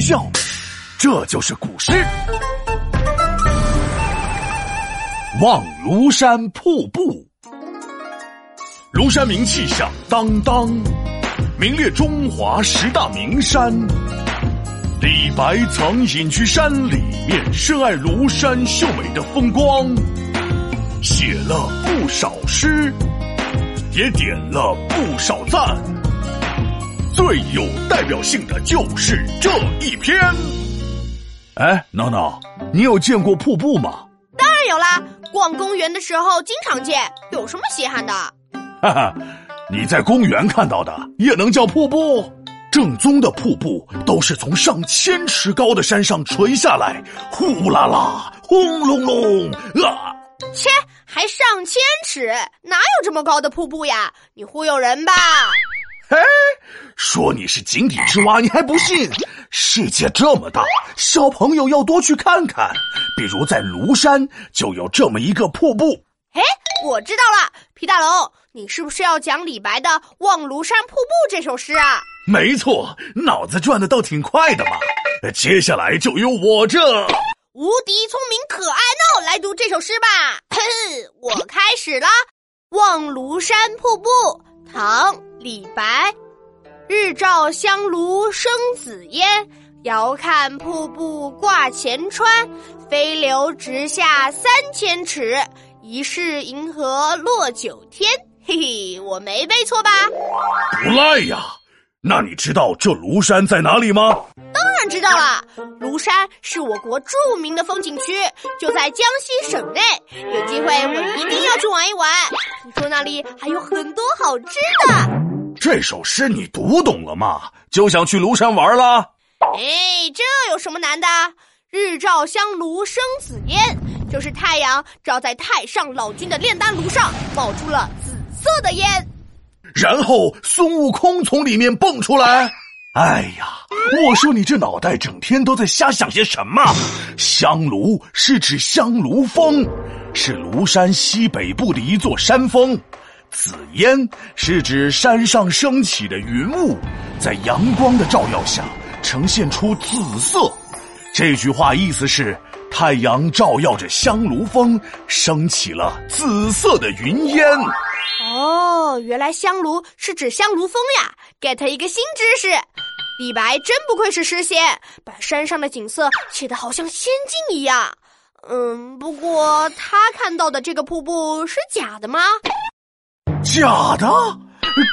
笑，这就是古诗《望庐山瀑布》。庐山名气响当当，名列中华十大名山。李白曾隐居山里面，深爱庐山秀美的风光，写了不少诗，也点了不少赞。最有代表性的就是这一篇。哎，闹闹，你有见过瀑布吗？当然有啦，逛公园的时候经常见，有什么稀罕的？哈哈，你在公园看到的也能叫瀑布？正宗的瀑布都是从上千尺高的山上垂下来，呼啦啦，轰隆隆啊！切，还上千尺？哪有这么高的瀑布呀？你忽悠人吧！嘿，说你是井底之蛙，你还不信？世界这么大，小朋友要多去看看。比如在庐山就有这么一个瀑布。哎，我知道了，皮大龙，你是不是要讲李白的《望庐山瀑布》这首诗啊？没错，脑子转的倒挺快的嘛。接下来就由我这无敌聪明可爱闹来读这首诗吧。我开始了，《望庐山瀑布》，唐·李白。日照香炉生紫烟，遥看瀑布挂前川。飞流直下三千尺，疑是银河落九天。嘿嘿，我没背错吧？不赖呀。那你知道这庐山在哪里吗？当然知道了，庐山是我国著名的风景区，就在江西省内。有机会我一定要去玩一玩，听说那里还有很多好吃的。这首诗你读懂了吗？就想去庐山玩了？哎，这有什么难的？日照香炉生紫烟，就是太阳照在太上老君的炼丹炉上，冒出了紫色的烟。然后孙悟空从里面蹦出来。哎呀，我说你这脑袋整天都在瞎想些什么？香炉是指香炉峰，是庐山西北部的一座山峰。紫烟是指山上升起的云雾，在阳光的照耀下呈现出紫色。这句话意思是太阳照耀着香炉峰，升起了紫色的云烟。哦，原来香炉是指香炉峰呀！get 一个新知识。李白真不愧是诗仙，把山上的景色写得好像仙境一样。嗯，不过他看到的这个瀑布是假的吗？假的？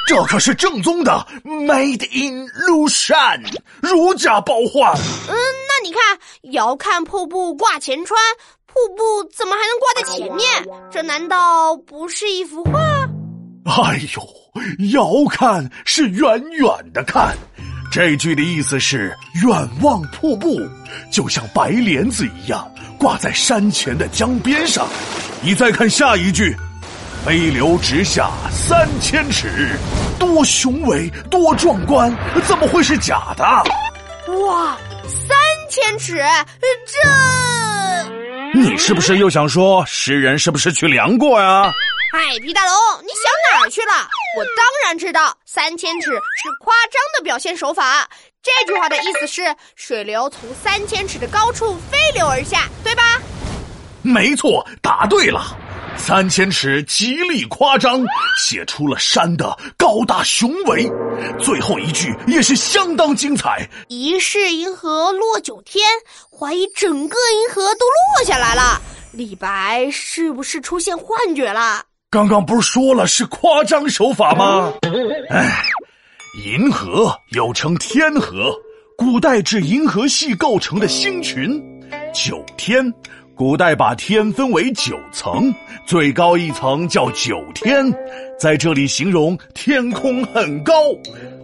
这可是正宗的，Made in Lushan，，如假包换。嗯，那你看，遥看瀑布挂前川，瀑布怎么还能挂在前面？这难道不是一幅画？哎呦，遥看是远远的看，这句的意思是远望瀑布，就像白帘子一样挂在山前的江边上。你再看下一句，飞流直下三千尺，多雄伟，多壮观，怎么会是假的？哇，三千尺，这……你是不是又想说诗人是不是去量过呀？嗨，皮大龙，你想哪儿去了？我当然知道，三千尺是夸张的表现手法。这句话的意思是，水流从三千尺的高处飞流而下，对吧？没错，答对了。三千尺极力夸张，写出了山的高大雄伟。最后一句也是相当精彩。疑是银河落九天，怀疑整个银河都落下来了。李白是不是出现幻觉了？刚刚不是说了是夸张手法吗？哎，银河又称天河，古代指银河系构成的星群。九天，古代把天分为九层，最高一层叫九天，在这里形容天空很高。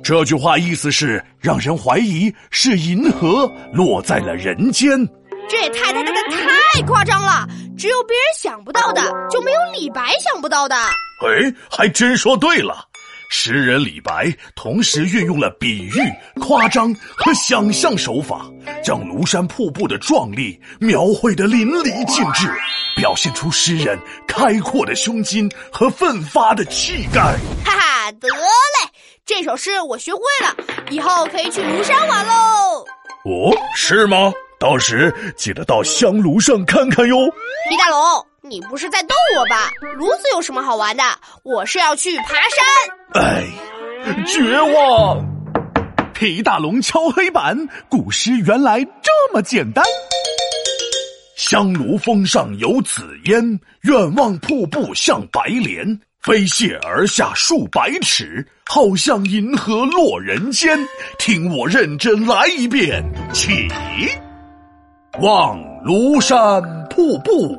这句话意思是让人怀疑是银河落在了人间。这也太太太太太夸张了！只有别人想不到的，就没有李白想不到的。哎，还真说对了。诗人李白同时运用了比喻、夸张和想象手法，将庐山瀑布的壮丽描绘得淋漓尽致，表现出诗人开阔的胸襟和奋发的气概。哈哈，得嘞，这首诗我学会了，以后可以去庐山玩喽。哦，是吗？到时记得到香炉上看看哟。李大龙，你不是在逗我吧？炉子有什么好玩的？我是要去爬山。哎，绝望！皮大龙敲黑板，古诗原来这么简单。香炉峰上有紫烟，远望瀑布像白莲。飞泻而下数百尺，好像银河落人间。听我认真来一遍，起。望庐山瀑布，